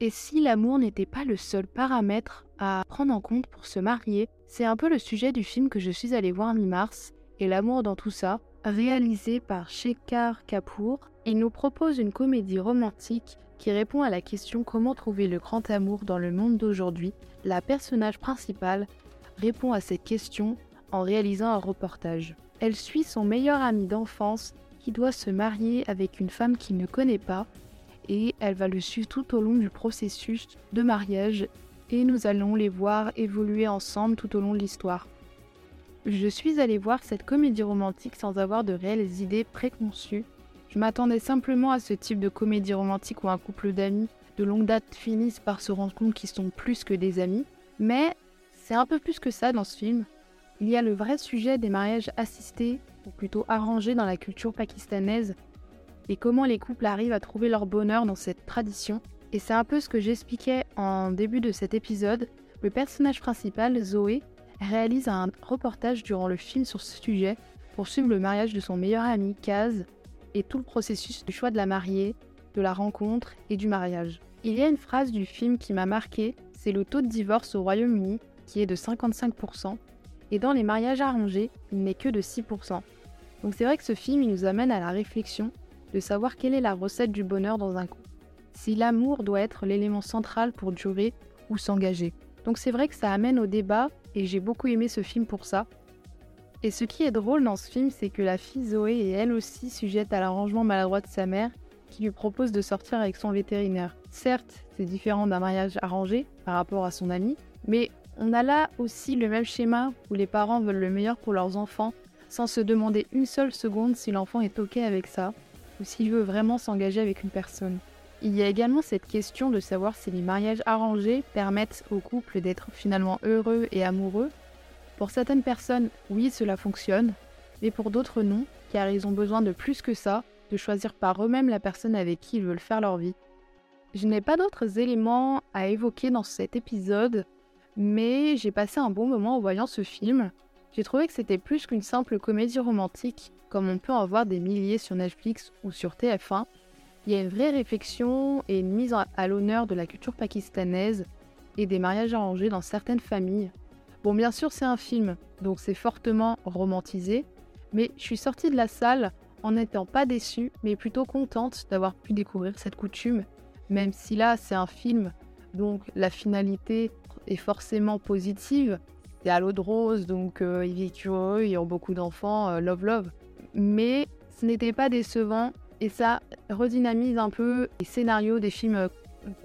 Et si l'amour n'était pas le seul paramètre à prendre en compte pour se marier, c'est un peu le sujet du film que je suis allée voir mi-mars, et l'amour dans tout ça, réalisé par Shekhar Kapoor. Il nous propose une comédie romantique qui répond à la question comment trouver le grand amour dans le monde d'aujourd'hui. La personnage principale répond à cette question en réalisant un reportage. Elle suit son meilleur ami d'enfance qui doit se marier avec une femme qu'il ne connaît pas et elle va le suivre tout au long du processus de mariage et nous allons les voir évoluer ensemble tout au long de l'histoire. Je suis allée voir cette comédie romantique sans avoir de réelles idées préconçues. Je m'attendais simplement à ce type de comédie romantique où un couple d'amis de longue date finissent par se rendre compte qu'ils sont plus que des amis. Mais c'est un peu plus que ça dans ce film. Il y a le vrai sujet des mariages assistés, ou plutôt arrangés dans la culture pakistanaise, et comment les couples arrivent à trouver leur bonheur dans cette tradition. Et c'est un peu ce que j'expliquais en début de cet épisode. Le personnage principal, Zoé, réalise un reportage durant le film sur ce sujet pour suivre le mariage de son meilleur ami, Kaz, et tout le processus du choix de la mariée, de la rencontre et du mariage. Il y a une phrase du film qui m'a marqué, c'est le taux de divorce au Royaume-Uni, qui est de 55%, et dans les mariages arrangés, il n'est que de 6%. Donc c'est vrai que ce film, il nous amène à la réflexion de savoir quelle est la recette du bonheur dans un couple. Si l'amour doit être l'élément central pour durer ou s'engager. Donc c'est vrai que ça amène au débat et j'ai beaucoup aimé ce film pour ça. Et ce qui est drôle dans ce film, c'est que la fille Zoé est elle aussi sujette à l'arrangement maladroit de sa mère qui lui propose de sortir avec son vétérinaire. Certes, c'est différent d'un mariage arrangé par rapport à son ami, mais on a là aussi le même schéma où les parents veulent le meilleur pour leurs enfants sans se demander une seule seconde si l'enfant est OK avec ça ou s'il veut vraiment s'engager avec une personne. Il y a également cette question de savoir si les mariages arrangés permettent au couple d'être finalement heureux et amoureux. Pour certaines personnes, oui, cela fonctionne, mais pour d'autres non, car ils ont besoin de plus que ça, de choisir par eux-mêmes la personne avec qui ils veulent faire leur vie. Je n'ai pas d'autres éléments à évoquer dans cet épisode, mais j'ai passé un bon moment en voyant ce film. J'ai trouvé que c'était plus qu'une simple comédie romantique, comme on peut en voir des milliers sur Netflix ou sur TF1. Il y a une vraie réflexion et une mise à l'honneur de la culture pakistanaise et des mariages arrangés dans certaines familles. Bon, bien sûr, c'est un film, donc c'est fortement romantisé, mais je suis sortie de la salle en n'étant pas déçue, mais plutôt contente d'avoir pu découvrir cette coutume, même si là, c'est un film, donc la finalité est forcément positive. C'est à l'eau de rose, donc euh, il vit heureux, ils ont beaucoup d'enfants, euh, love love. Mais ce n'était pas décevant et ça redynamise un peu les scénarios des films euh,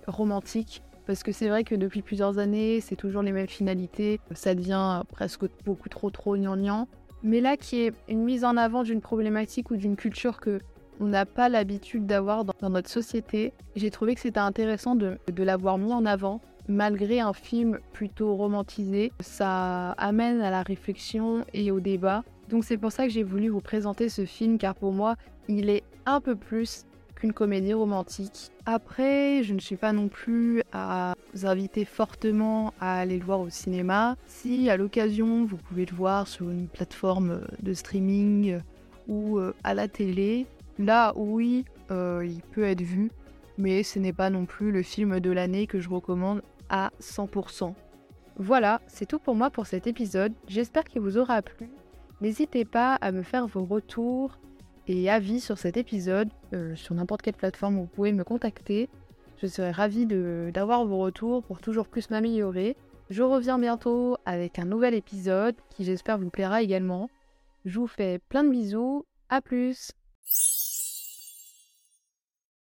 romantiques. Parce que c'est vrai que depuis plusieurs années, c'est toujours les mêmes finalités. Ça devient presque beaucoup trop trop gnangnan. Mais là, qui est une mise en avant d'une problématique ou d'une culture que on n'a pas l'habitude d'avoir dans, notre société, j'ai trouvé que c'était intéressant de l'avoir mis en avant malgré un film plutôt romantisé, ça amène à la réflexion et au débat. Donc c'est pour ça que j'ai voulu vous présenter ce film car pour moi, il est un peu plus qu'une comédie romantique. Après, je ne suis pas non plus à vous inviter fortement à aller le voir au cinéma. Si à l'occasion, vous pouvez le voir sur une plateforme de streaming ou euh, à la télé, là oui, euh, il peut être vu mais ce n'est pas non plus le film de l'année que je recommande à 100%. Voilà, c'est tout pour moi pour cet épisode. J'espère qu'il vous aura plu. N'hésitez pas à me faire vos retours et avis sur cet épisode euh, sur n'importe quelle plateforme vous pouvez me contacter. Je serai ravie d'avoir vos retours pour toujours plus m'améliorer. Je reviens bientôt avec un nouvel épisode qui j'espère vous plaira également. Je vous fais plein de bisous. À plus